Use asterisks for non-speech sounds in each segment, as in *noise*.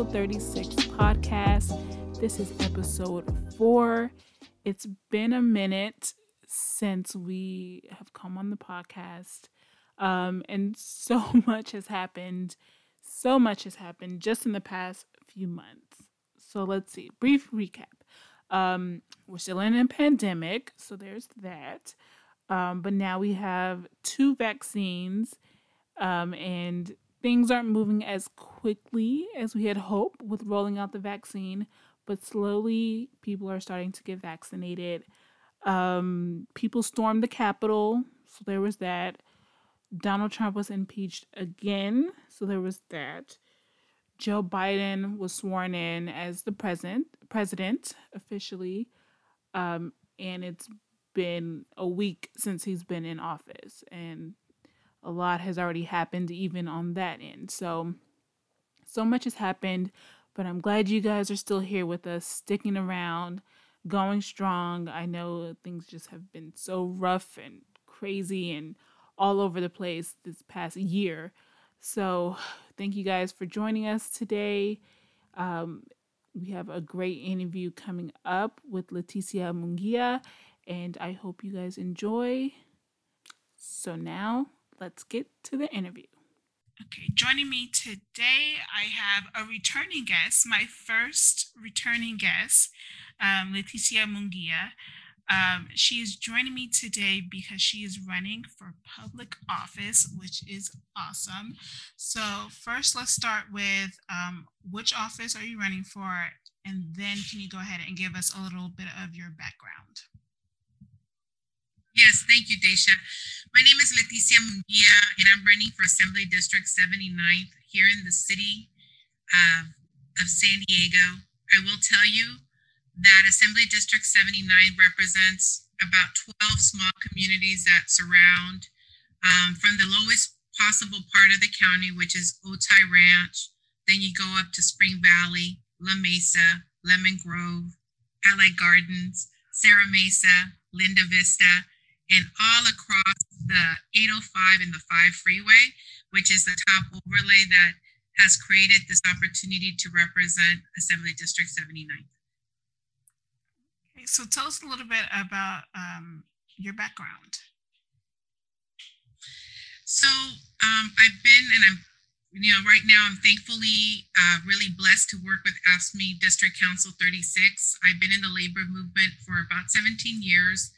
Council 36 podcast. This is episode four. It's been a minute since we have come on the podcast, um, and *laughs* so much has happened. So much has happened just in the past few months. So let's see. Brief recap. Um, we're still in a pandemic, so there's that. Um, but now we have two vaccines, um, and things aren't moving as quickly as we had hoped with rolling out the vaccine. But slowly, people are starting to get vaccinated. Um, people stormed the Capitol, so there was that. Donald Trump was impeached again, so there was that. Joe Biden was sworn in as the president, president officially, um, and it's been a week since he's been in office, and a lot has already happened even on that end. So, so much has happened, but I'm glad you guys are still here with us, sticking around, going strong. I know things just have been so rough and crazy and all over the place this past year. So, thank you guys for joining us today. Um, we have a great interview coming up with Leticia Munguia, and I hope you guys enjoy. So, now let's get to the interview. Okay, joining me today, I have a returning guest, my first returning guest, um, Leticia Munguia. Um, she is joining me today because she is running for public office, which is awesome. So, first, let's start with um, which office are you running for? And then, can you go ahead and give us a little bit of your background? Yes, thank you, Daisha. My name is Leticia Munguia, and I'm running for Assembly District 79th here in the city of, of San Diego. I will tell you that Assembly District 79 represents about 12 small communities that surround um, from the lowest possible part of the county, which is Otay Ranch. Then you go up to Spring Valley, La Mesa, Lemon Grove, Allied Gardens, Serra Mesa, Linda Vista, and all across the 805 and the 5 freeway, which is the top overlay that has created this opportunity to represent Assembly District 79. Okay, so tell us a little bit about um, your background. So um, I've been, and I'm, you know, right now I'm thankfully uh, really blessed to work with AFSCME District Council 36. I've been in the labor movement for about 17 years,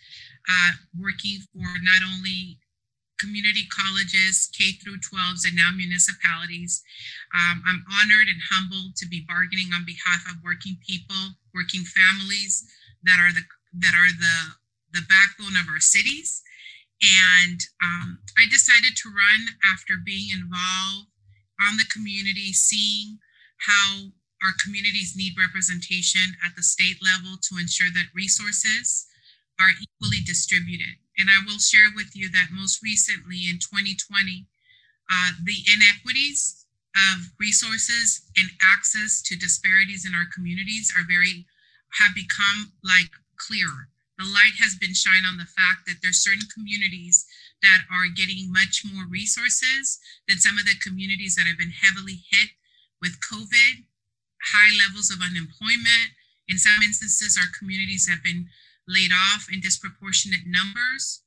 uh, working for not only community colleges, K through 12s, and now municipalities. Um, I'm honored and humbled to be bargaining on behalf of working people, working families, that are the that are the the backbone of our cities. And um, I decided to run after being involved on the community, seeing how our communities need representation at the state level to ensure that resources are equally distributed. And I will share with you that most recently in 2020, uh, the inequities of resources and access to disparities in our communities are very have become like clearer. The light has been shined on the fact that there's certain communities that are getting much more resources than some of the communities that have been heavily hit with COVID, high levels of unemployment. In some instances, our communities have been laid off in disproportionate numbers.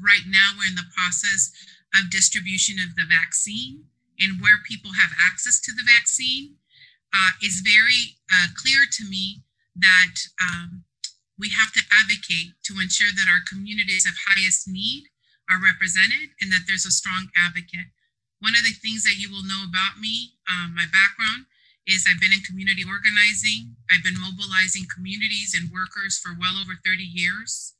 Right now, we're in the process of distribution of the vaccine, and where people have access to the vaccine uh, is very uh, clear to me that um, we have to advocate to ensure that our communities of highest need are represented and that there's a strong advocate. One of the things that you will know about me, um, my background, is I've been in community organizing. I've been mobilizing communities and workers for well over 30 years.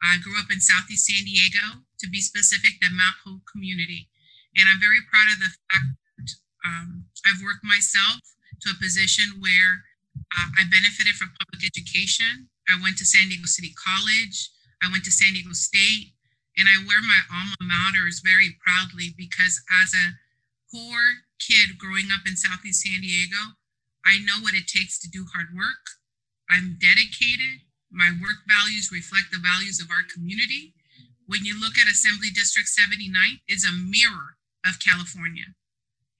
I grew up in Southeast San Diego, to be specific, the Mount Hope community. And I'm very proud of the fact that um, I've worked myself to a position where uh, I benefited from public education. I went to San Diego City College. I went to San Diego State. And I wear my alma maters very proudly because as a poor kid growing up in Southeast San Diego, I know what it takes to do hard work. I'm dedicated. My work values reflect the values of our community. When you look at Assembly District 79, it's a mirror of California.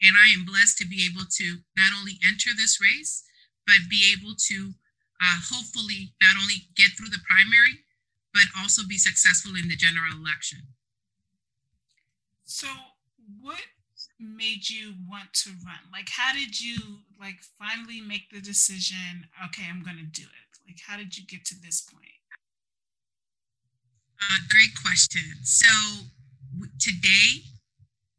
And I am blessed to be able to not only enter this race, but be able to uh, hopefully not only get through the primary, but also be successful in the general election. So, what made you want to run? Like, how did you like finally make the decision? Okay, I'm going to do it. Like, how did you get to this point? Uh, great question. So w- today,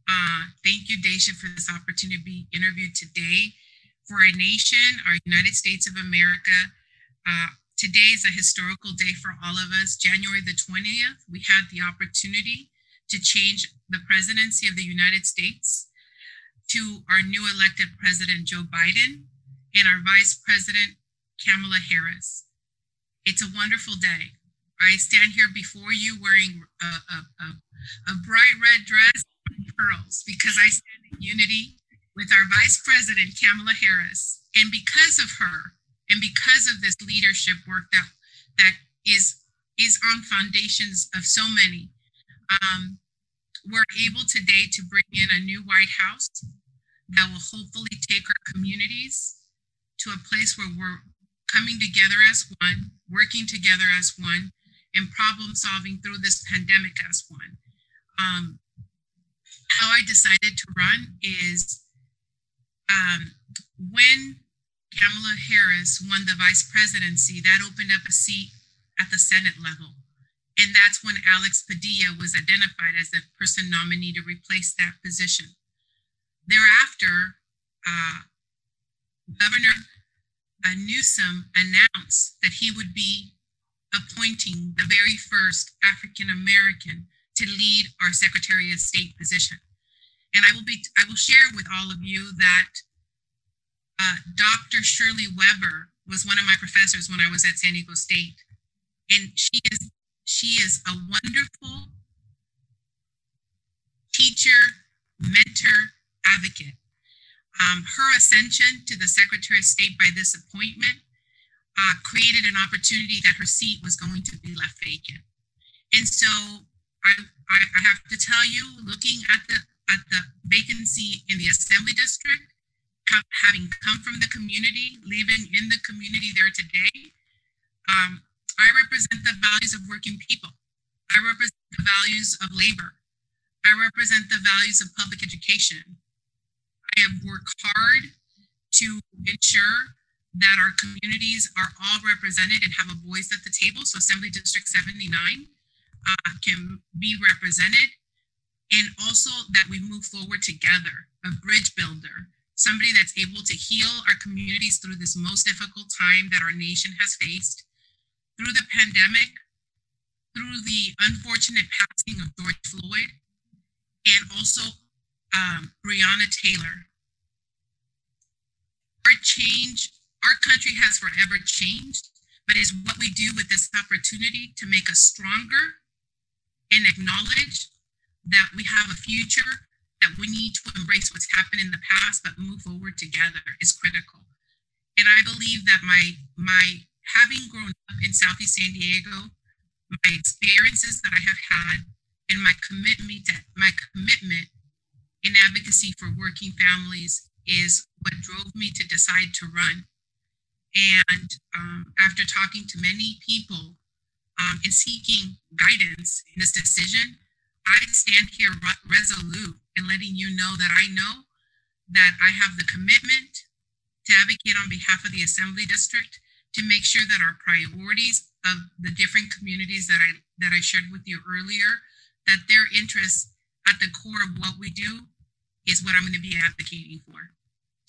uh, thank you, Daisha, for this opportunity to be interviewed today for our nation, our United States of America. Uh, today is a historical day for all of us. January the 20th, we had the opportunity to change the presidency of the United States to our new elected president, Joe Biden, and our vice president, Kamala Harris. It's a wonderful day. I stand here before you wearing a, a, a, a bright red dress and pearls because I stand in unity with our Vice President, Kamala Harris. And because of her, and because of this leadership work that, that is, is on foundations of so many, um, we're able today to bring in a new White House that will hopefully take our communities to a place where we're coming together as one, working together as one, and problem solving through this pandemic as one. Um, how I decided to run is um, when Kamala Harris won the vice presidency, that opened up a seat at the Senate level. And that's when Alex Padilla was identified as the person nominee to replace that position. Thereafter, uh, Governor uh, Newsom announced that he would be appointing the very first African American to lead our Secretary of State position. And I will be I will share with all of you that uh, Dr. Shirley Weber was one of my professors when I was at San Diego State, and she is she is a wonderful teacher, mentor, advocate. Um, her ascension to the Secretary of State by this appointment uh, created an opportunity that her seat was going to be left vacant. And so I, I, I have to tell you, looking at the at the vacancy in the assembly district, having come from the community, living in the community there today, um, I represent the values of working people. I represent the values of labor. I represent the values of public education. I have worked hard to ensure that our communities are all represented and have a voice at the table. So Assembly District 79 uh, can be represented. And also that we move forward together, a bridge builder, somebody that's able to heal our communities through this most difficult time that our nation has faced, through the pandemic, through the unfortunate passing of George Floyd, and also um, Breonna Taylor. Our change our country has forever changed, but is what we do with this opportunity to make us stronger and acknowledge that we have a future, that we need to embrace what's happened in the past, but move forward together is critical. And I believe that my my having grown up in Southeast San Diego, my experiences that I have had, and my commitment to, my commitment in advocacy for working families is what drove me to decide to run. And um, after talking to many people um, and seeking guidance in this decision, I stand here resolute in letting you know that I know that I have the commitment to advocate on behalf of the Assembly District to make sure that our priorities of the different communities that I that I shared with you earlier, that their interests at the core of what we do is what I'm going to be advocating for.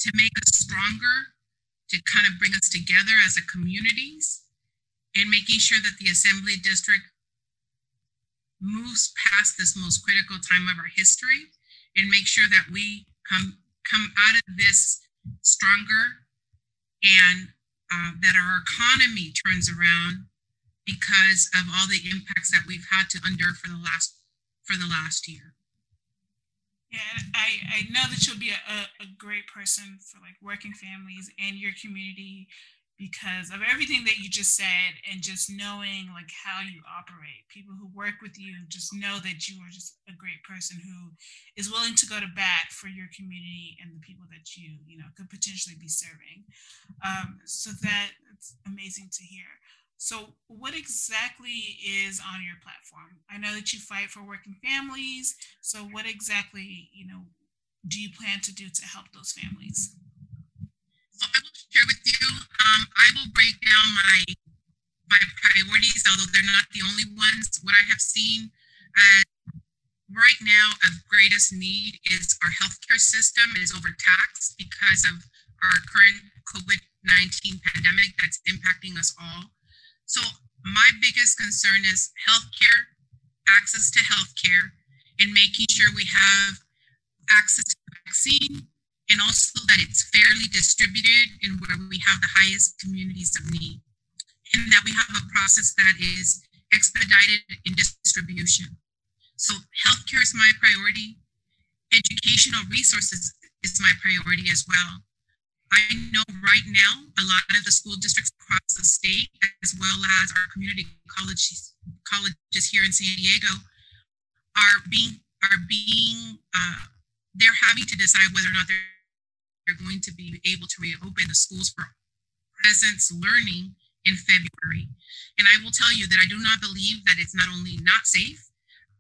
To make us stronger, to kind of bring us together as a communities and making sure that the assembly district moves past this most critical time of our history and make sure that we come come out of this stronger uh, that our economy turns around because of all the impacts that we've had to endure for the last for the last year. Yeah, I, I know that you'll be a, a great person for like working families and your community because of everything that you just said and just knowing like how you operate. People who work with you just know that you are just a great person who is willing to go to bat for your community and the people that you you know could potentially be serving. Um, so that it's amazing to hear. So what exactly is on your platform? I know that you fight for working families so what exactly you know do you plan to do to help those families share with you. Um, I will break down my my priorities, although they're not the only ones. What I have seen uh, right now of greatest need is our healthcare system is overtaxed because of our current COVID 19 pandemic that's impacting us all. So, my biggest concern is healthcare, access to healthcare, and making sure we have access to vaccine and also that it's fairly distributed in where we have the highest communities of need, and that we have a process that is expedited in distribution. So, healthcare is my priority. Educational resources is my priority as well. I know right now a lot of the school districts across the state, as well as our community colleges, colleges here in San Diego, are being are being uh, they're having to decide whether or not they're are going to be able to reopen the schools for presence learning in February. And I will tell you that I do not believe that it's not only not safe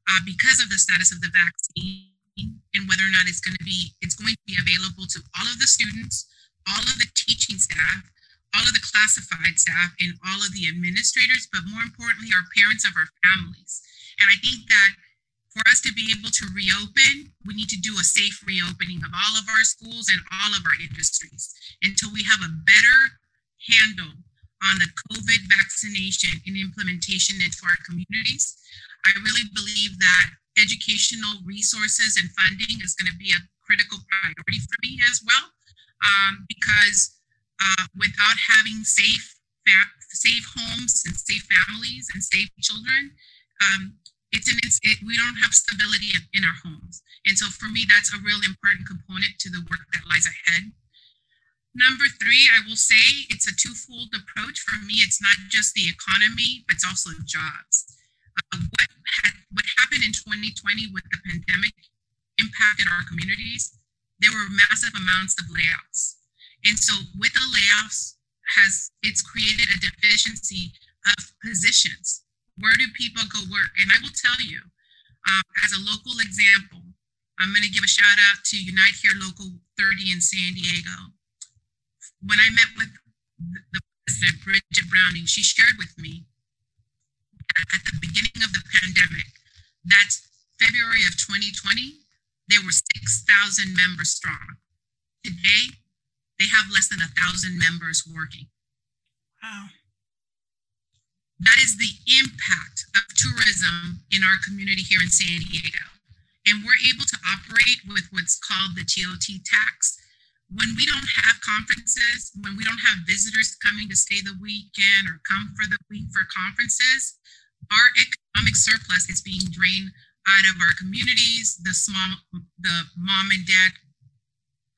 uh, because of the status of the vaccine and whether or not it's going to be it's going to be available to all of the students, all of the teaching staff, all of the classified staff, and all of the administrators, but more importantly, our parents of our families. And I think that for us to be able to reopen, we need to do a safe reopening of all of our schools and all of our industries until we have a better handle on the COVID vaccination and implementation into our communities. I really believe that educational resources and funding is going to be a critical priority for me as well, um, because uh, without having safe, safe homes and safe families and safe children, um, it's an it's, it, we don't have stability in, in our homes. And so for me that's a real important component to the work that lies ahead. Number three i will say it's a twofold approach. For me it's not just the economy but it's also jobs. Uh, what had what happened in 2020 with the pandemic impacted our communities. There were massive amounts of layoffs. And so with the layoffs has it's created a deficiency of positions where do people go work? And I will tell you, um, as a local example, I'm going to give a shout out to Unite Here Local 30 in San Diego. When I met with the president, Brigette Browning, she shared with me at the beginning of the pandemic, that's February of 2020, there were 6,000 members strong. Today, they have less than a thousand members working. Wow. That is the impact of tourism in our community here in San Diego. And we're able to operate with what's called the TOT tax. When we don't have conferences, when we don't have visitors coming to stay the weekend or come for the week for conferences, our economic surplus is being drained out of our communities, the small, the mom and dad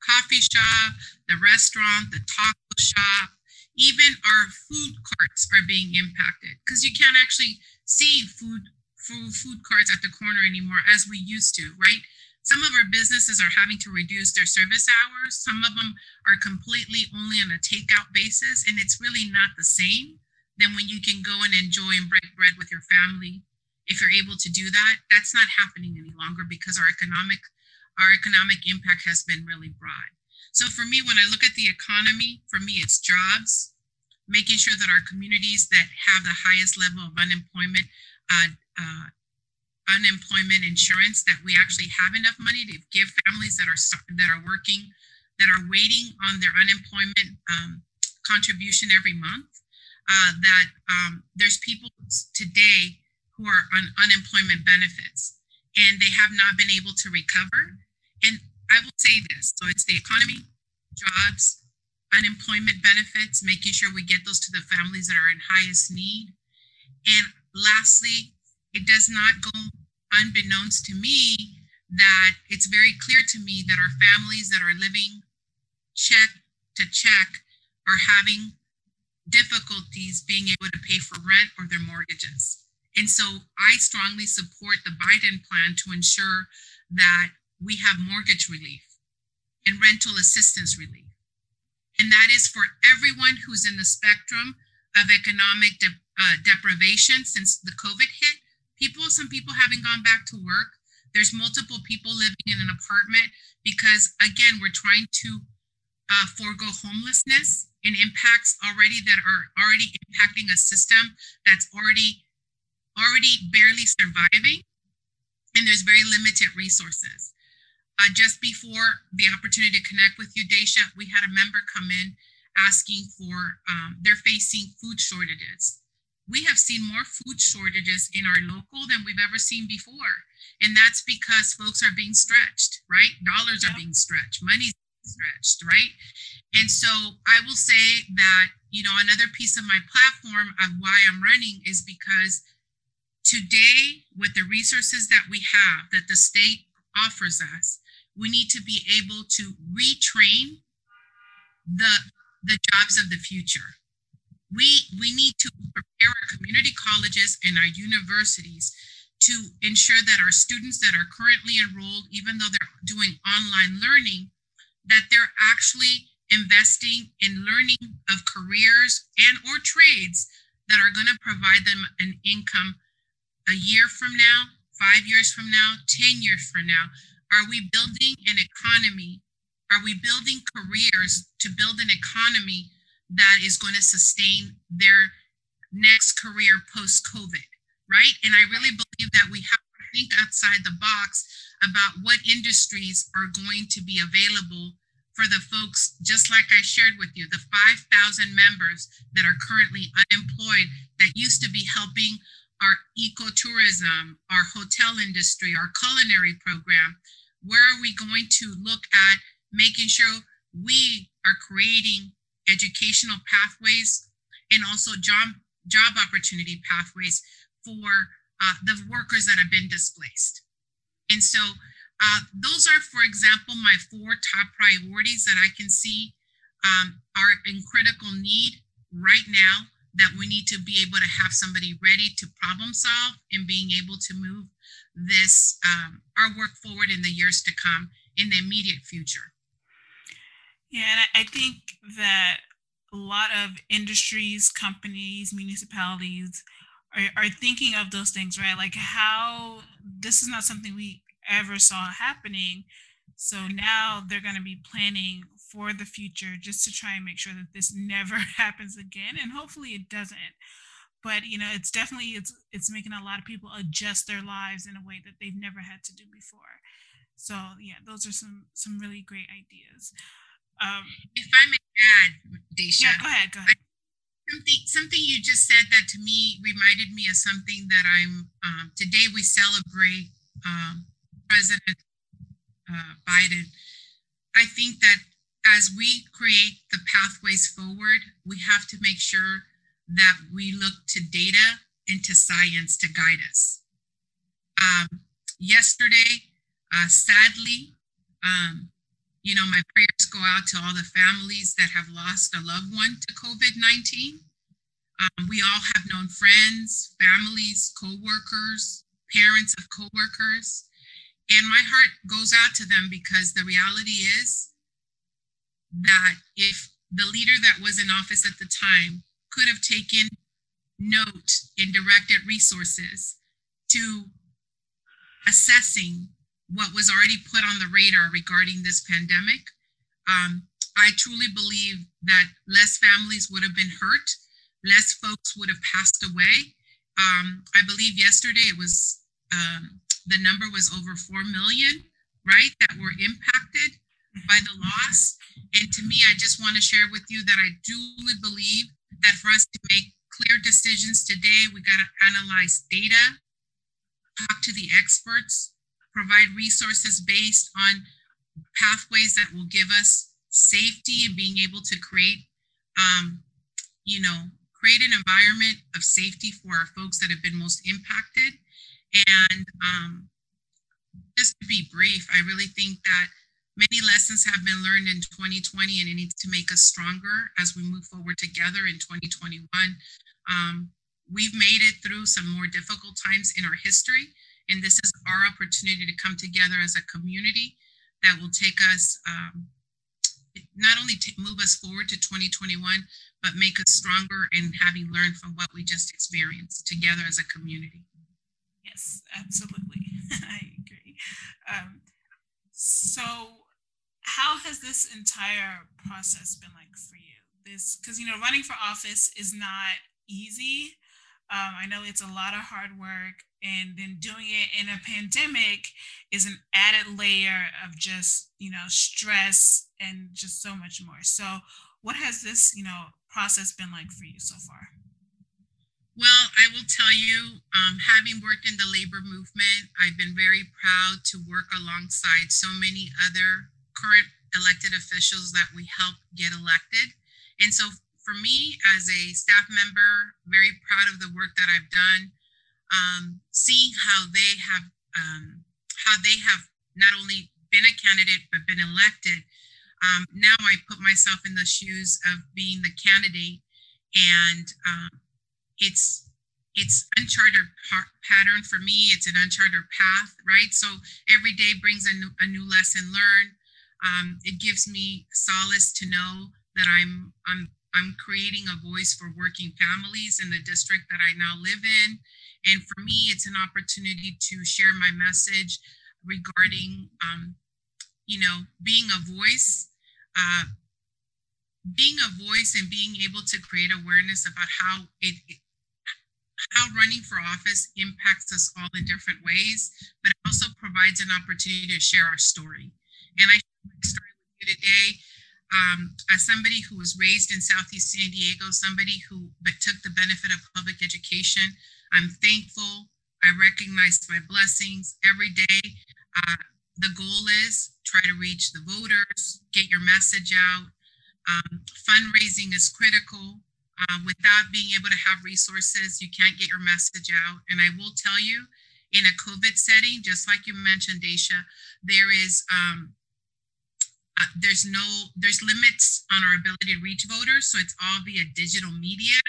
coffee shop, the restaurant, the taco shop, even our food carts are being impacted because you can't actually see food food, food carts at the corner anymore as we used to, right? Some of our businesses are having to reduce their service hours. Some of them are completely only on a takeout basis, and it's really not the same than when you can go and enjoy and break bread with your family. If you're able to do that, that's not happening any longer because our economic our economic impact has been really broad. So for me, when I look at the economy, for me, it's jobs, making sure that our communities that have the highest level of unemployment, uh, uh, unemployment insurance, that we actually have enough money to give families that are that are working, that are waiting on their unemployment um, contribution every month. Uh, that um, there's people today who are on unemployment benefits and they have not been able to recover. And I will say this so it's the economy, jobs, unemployment benefits, making sure we get those to the families that are in highest need. And lastly, it does not go unbeknownst to me that it's very clear to me that our families that are living check to check are having difficulties being able to pay for rent or their mortgages. And so I strongly support the Biden plan to ensure that we have mortgage relief and rental assistance relief. And that is for everyone who's in the spectrum of economic de- uh, deprivation since the COVID hit. People, some people haven't gone back to work. There's multiple people living in an apartment because, again, we're trying to uh, forego homelessness and impacts already that are already impacting a system that's already already barely surviving and there's very limited resources uh, just before the opportunity to connect with you Daisha, we had a member come in asking for um, they're facing food shortages. We have seen more food shortages in our local than we've ever seen before and that's because folks are being stretched right? Dollars are being stretched money's stretched, right? And so I will say that, you know, another piece of my platform of why I'm running is because today, with the resources that we have, that the state offers us, we need to be able to retrain the the jobs of the future. We we need to prepare our community colleges and our universities to ensure that our students that are currently enrolled, even though they're doing online learning, that they're actually investing in learning of careers and or trades that are going to provide them an income a year from now, five years from now, 10 years from now. Are we building an economy? Are we building careers to build an economy that is going to sustain their next career post COVID? Right. And I really believe that we have to think outside the box about what industries are going to be available for the folks, just like I shared with you, the 5,000 members that are currently unemployed that used to be helping our ecotourism, our hotel industry, our culinary program. Where are we going to look at making sure we are creating educational pathways and also job, job opportunity pathways for uh, the workers that have been displaced? And so uh, those are, for example, my four top priorities that I can see um, are in critical need right now that we need to be able to have somebody ready to problem solve and being able to move this um, our work forward in the years to come in the immediate future. Yeah, and I think that a lot of industries, companies, municipalities are, are thinking of those things, right? Like how this is not something we ever saw happening. So now they're going to be planning for the future just to try and make sure that this never *laughs* happens again. And hopefully it doesn't. But you know, it's definitely it's it's making a lot of people adjust their lives in a way that they've never had to do before. So yeah, those are some some really great ideas. Um, if I may add, Daisha. Yeah, go ahead. Go ahead. something something you just said that to me reminded me of something that I'm um, today we celebrate um, President uh, Biden, I think that as we create the pathways forward, we have to make sure that we look to data and to science to guide us. Um, yesterday, uh, sadly, um, you know, my prayers go out to all the families that have lost a loved one to COVID 19. Um, we all have known friends, families, co workers, parents of co workers and my heart goes out to them because the reality is that if the leader that was in office at the time could have taken note and directed resources to assessing what was already put on the radar regarding this pandemic, um, I truly believe that less families would have been hurt, less folks would have passed away. Um, I believe yesterday it was um, the number was over 4 million, right, that were impacted by the loss. And to me, I just want to share with you that I duly believe that for us to make clear decisions today, we got to analyze data, talk to the experts, provide resources based on pathways that will give us safety and being able to create, um, you know, create an environment of safety for our folks that have been most impacted. And um, just to be brief, I really think that Many lessons have been learned in 2020, and it needs to make us stronger as we move forward together in 2021. Um, we've made it through some more difficult times in our history, and this is our opportunity to come together as a community that will take us um, not only move us forward to 2021, but make us stronger in having learned from what we just experienced together as a community. Yes, absolutely. *laughs* I agree. Um, so, how has this entire process been like for you? This, because you know, running for office is not easy. Um, I know it's a lot of hard work, and then doing it in a pandemic is an added layer of just you know stress and just so much more. So, what has this you know process been like for you so far? Well, I will tell you, um, having worked in the labor movement, I've been very proud to work alongside so many other current elected officials that we help get elected. And so for me as a staff member, very proud of the work that I've done, um, seeing how they have um, how they have not only been a candidate but been elected. Um, now I put myself in the shoes of being the candidate, and um, it's it's uncharted pa- pattern for me it's an uncharted path right so every day brings a new, a new lesson learned um, it gives me solace to know that i'm i'm i'm creating a voice for working families in the district that i now live in and for me it's an opportunity to share my message regarding um, you know being a voice uh, being a voice and being able to create awareness about how it, how running for office impacts us all in different ways, but it also provides an opportunity to share our story. And I story with you today um, as somebody who was raised in Southeast San Diego, somebody who took the benefit of public education. I'm thankful. I recognize my blessings every day. Uh, the goal is try to reach the voters, get your message out. Um, fundraising is critical. Um, without being able to have resources, you can't get your message out. And I will tell you, in a COVID setting, just like you mentioned, Daisha, there is um, there's no there's limits on our ability to reach voters. So it's all via digital media.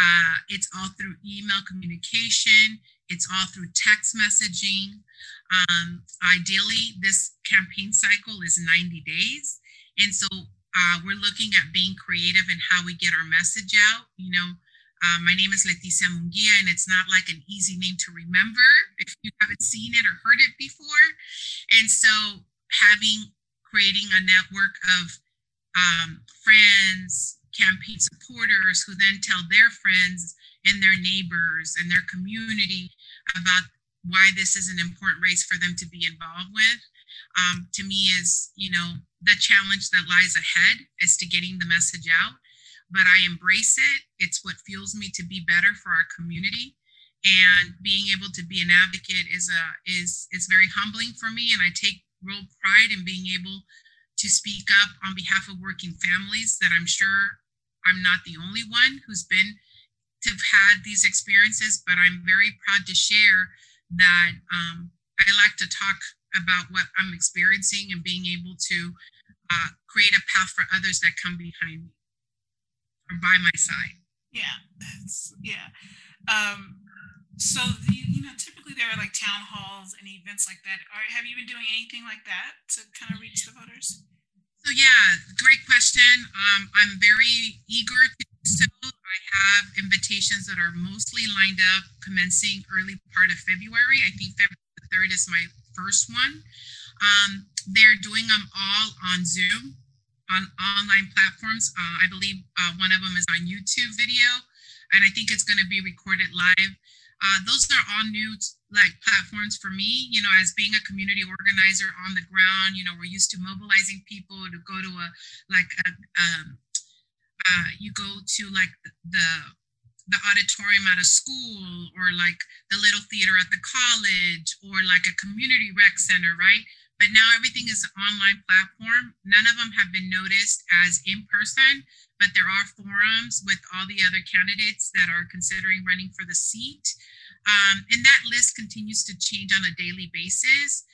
Uh, it's all through email communication. It's all through text messaging. Um, ideally, this campaign cycle is 90 days. And so uh, we're looking at being creative in how we get our message out. You know, uh, my name is Leticia Munguia, and it's not like an easy name to remember if you haven't seen it or heard it before. And so, having creating a network of um, friends, campaign supporters who then tell their friends and their neighbors and their community about why this is an important race for them to be involved with. Um, to me is you know the challenge that lies ahead is to getting the message out but i embrace it. It's what fuels me to be better for our community and being able to be an advocate is a is is very humbling for me and i take real pride in being able to speak up on behalf of working families that i'm sure i'm not the only one who's been to have had these experiences but i'm very proud to share that um, i like to talk about what I'm experiencing and being able to uh, create a path for others that come behind me or by my side. Yeah, that's yeah. Um, so the, you know, typically there are like town halls and events like that. Are have you been doing anything like that to kind of reach the voters? So yeah, great question. Um, I'm very eager to do so. I have invitations that are mostly lined up commencing early part of February. I think February the third is my first one. Um, they're doing them all on Zoom, on online platforms. Uh, I believe uh, one of them is on YouTube video, and I think it's going to be recorded live. Uh, those are all new like platforms for me. You know, as being a community organizer on the ground, you know, we're used to mobilizing people to go to a like a, um, uh, you go to like the the auditorium at a school or like the little theater at the college or like a community rec center, right? But now everything is online platform. None of them have been noticed as in person, but there are forums with all the other candidates that are considering running for the seat. Um, and that list continues to change on a daily basis.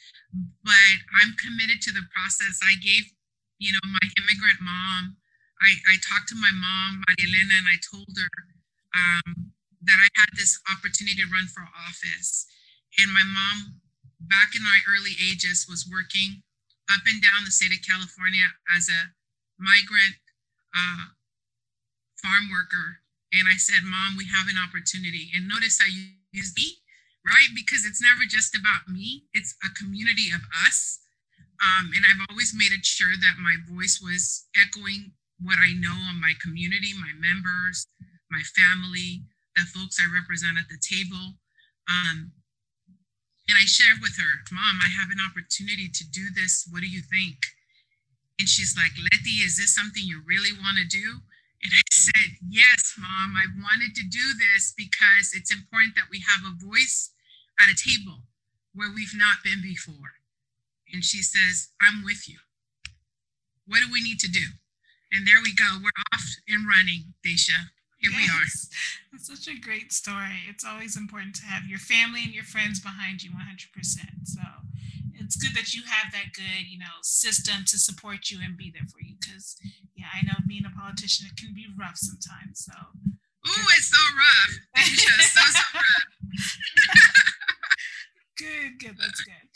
But I'm committed to the process. I gave, you know, my immigrant mom, I, I talked to my mom, Maria Elena, and I told her um, that I had this opportunity to run for office. And my mom, back in my early ages, was working up and down the state of California as a migrant uh, farm worker. And I said, Mom, we have an opportunity. And notice I use me, right? Because it's never just about me, it's a community of us. Um, and I've always made it sure that my voice was echoing what I know on my community, my members, my family, the folks I represent at the table. Um, and I shared with her, Mom, I have an opportunity to do this. What do you think? And she's like, Letty, is this something you really want to do? And I *laughs* said, Yes, mom, I wanted to do this because it's important that we have a voice at a table where we've not been before. And she says, I'm with you. What do we need to do? And there we go. We're off and running, Daisha. Here yes. we are. That's such a great story. It's always important to have your family and your friends behind you 100%. So it's good that you have that good, you know, system to support you and be there for you. Because yeah, I know being a politician it can be rough sometimes. So. Ooh, it's so rough. It's just so so rough. *laughs* good, good. That's good.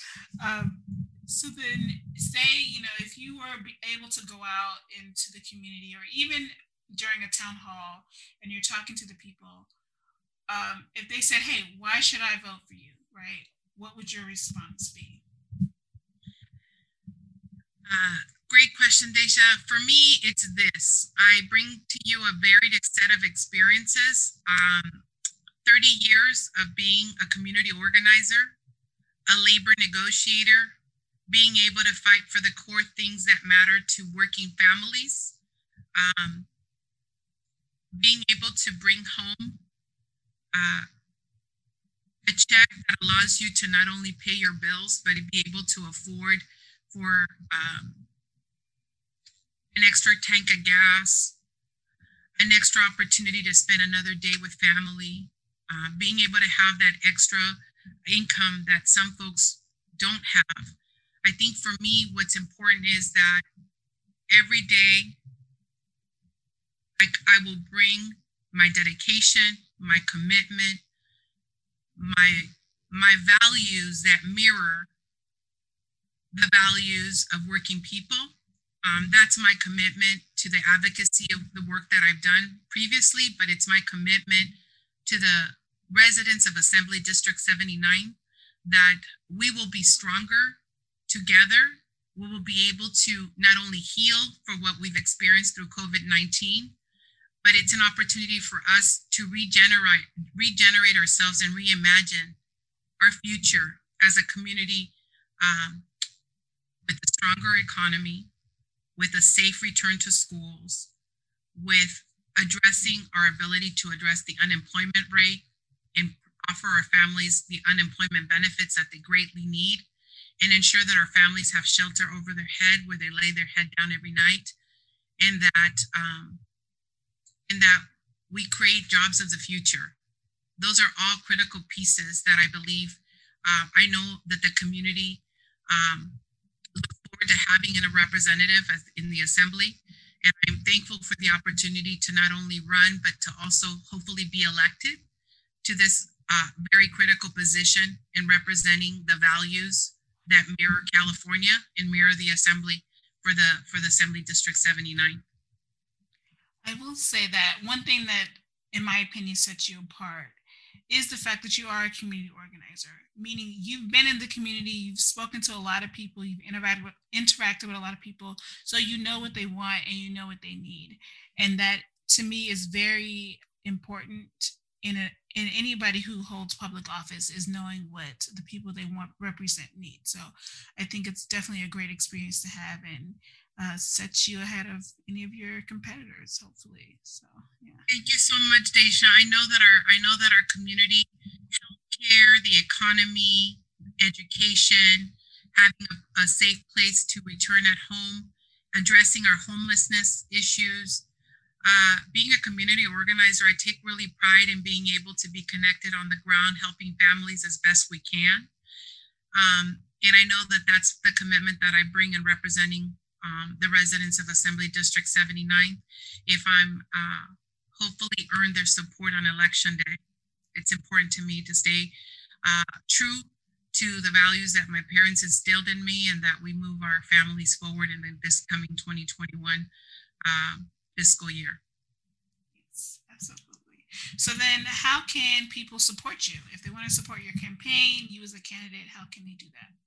Um, so then, say you know, if you were able to go out into the community, or even during a town hall, and you're talking to the people, um, if they said, "Hey, why should I vote for you?" Right? What would your response be? Uh, great question, Deja. For me, it's this. I bring to you a varied set of experiences. Um, 30 years of being a community organizer, a labor negotiator, being able to fight for the core things that matter to working families, um, being able to bring home uh, a check that allows you to not only pay your bills, but be able to afford for um, an extra tank of gas, an extra opportunity to spend another day with family, uh, being able to have that extra income that some folks don't have. I think for me, what's important is that every day I, I will bring my dedication, my commitment, my my values that mirror the values of working people. Um, that's my commitment to the advocacy of the work that I've done previously, but it's my commitment to the residents of Assembly District 79 that we will be stronger together. We will be able to not only heal for what we've experienced through COVID 19, but it's an opportunity for us to regenerate, regenerate ourselves and reimagine our future as a community um, with a stronger economy, with a safe return to schools, with addressing our ability to address the unemployment rate and offer our families the unemployment benefits that they greatly need, and ensure that our families have shelter over their head where they lay their head down every night, and that um, and that we create jobs of the future. Those are all critical pieces that I believe. Uh, I know that the community um, look forward to having a representative in the assembly. And I'm thankful for the opportunity to not only run, but to also hopefully be elected to this uh, very critical position in representing the values that mirror California and mirror the assembly for the for the Assembly District 79. I will say that one thing that, in my opinion, sets you apart is the fact that you are a community organizer, meaning you've been in the community, you've spoken to a lot of people, you've interacted with, interacted with a lot of people, so you know what they want and you know what they need. And that to me is very important in a in anybody who holds public office is knowing what the people they want represent need. So I think it's definitely a great experience to have and uh, sets you ahead of any of your competitors, hopefully. So yeah. Thank you so much, Daisha. I know that our I know that our community, healthcare, the economy, education, having a, a safe place to return at home, addressing our homelessness issues, uh, being a community organizer, I take really pride in being able to be connected on the ground, helping families as best we can. Um, and I know that that's the commitment that I bring in representing um, the residents of Assembly District 79. If I'm uh, hopefully earn their support on election day, it's important to me to stay uh, true to the values that my parents instilled in me and that we move our families forward in this coming 2021 um, fiscal year. Absolutely. So then how can people support you? If they want to support your campaign, you as a candidate, how can they do that?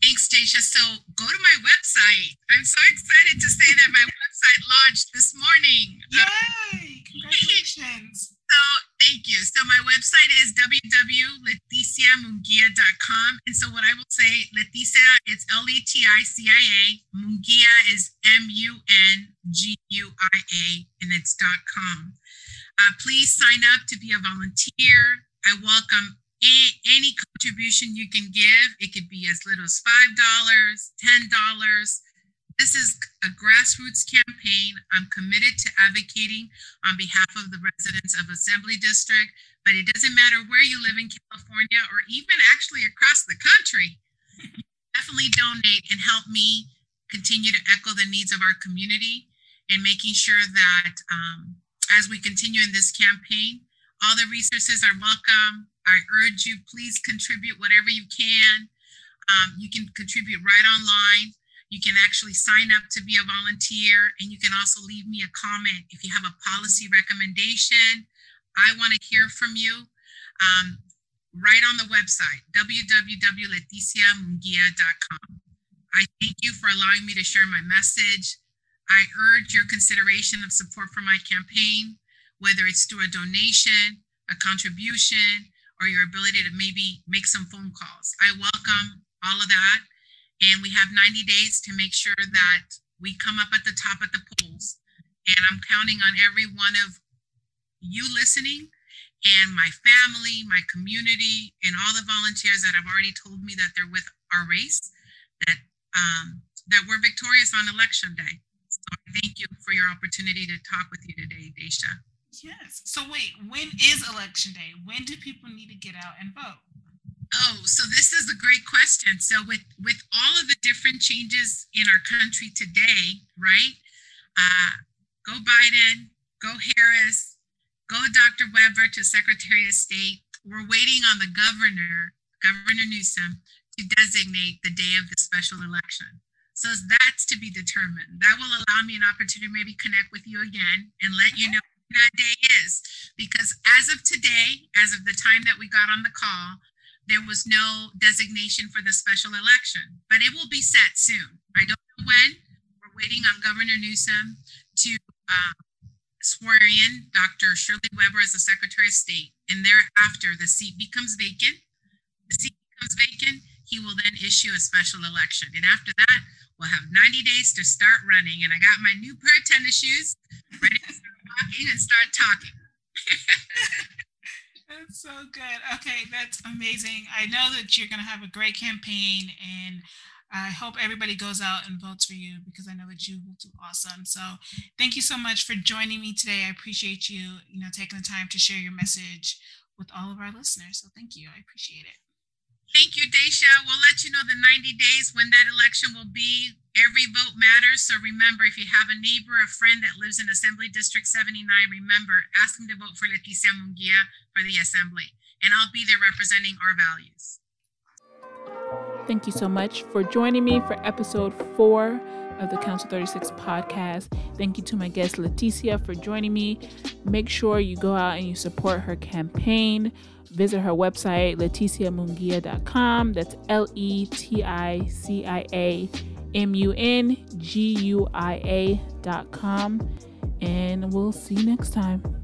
Thanks, Dacia. So go to my website. I'm so excited to say that my website launched this morning. Yay! Congratulations. *laughs* so thank you. So my website is www.leticiamunguia.com. And so what I will say, Leticia, it's L-E-T-I-C-I-A. Munguia is M-U-N-G-U-I-A, and it's .com. Uh, please sign up to be a volunteer. I welcome any contribution you can give. It could be as little as $5, $10. This is a grassroots campaign. I'm committed to advocating on behalf of the residents of Assembly District, but it doesn't matter where you live in California or even actually across the country. Definitely donate and help me continue to echo the needs of our community and making sure that um, as we continue in this campaign, all the resources are welcome. I urge you, please contribute whatever you can. Um, you can contribute right online. You can actually sign up to be a volunteer, and you can also leave me a comment if you have a policy recommendation. I want to hear from you. Um, right on the website, www.leticiamunguia.com. I thank you for allowing me to share my message. I urge your consideration of support for my campaign whether it's through a donation, a contribution, or your ability to maybe make some phone calls. I welcome all of that. And we have 90 days to make sure that we come up at the top of the polls. And I'm counting on every one of you listening and my family, my community, and all the volunteers that have already told me that they're with our race, that um, that we're victorious on election day. So thank you for your opportunity to talk with you today, Dacia. Yes. So wait, when is election day? When do people need to get out and vote? Oh, so this is a great question. So with with all of the different changes in our country today, right? Uh, go Biden, go Harris, go Dr. Weber to Secretary of State. We're waiting on the governor, Governor Newsom, to designate the day of the special election. So that's to be determined. That will allow me an opportunity to maybe connect with you again and let you know that day is because as of today, as of the time that we got on the call, there was no designation for the special election, but it will be set soon. I don't know when. We're waiting on Governor Newsom to uh, swear in Dr. Shirley Weber as the Secretary of State, and thereafter the seat becomes vacant. The seat becomes vacant. He will then issue a special election, and after that, we'll have 90 days to start running. And I got my new pair of tennis shoes ready to start and start talking. *laughs* that's so good. Okay, that's amazing. I know that you're going to have a great campaign and I hope everybody goes out and votes for you because I know that you will do awesome. So thank you so much for joining me today. I appreciate you, you know, taking the time to share your message with all of our listeners. So thank you. I appreciate it. Thank you, Dacia. We'll let you know the 90 days when that election will be. Every vote matters. So remember, if you have a neighbor, a friend that lives in Assembly District 79, remember, ask them to vote for Leticia Munguia for the Assembly. And I'll be there representing our values. Thank you so much for joining me for episode four of the Council 36 podcast. Thank you to my guest Leticia for joining me. Make sure you go out and you support her campaign visit her website, leticiamunguia.com. That's L E T I C I A M U N G U I A.com. And we'll see you next time.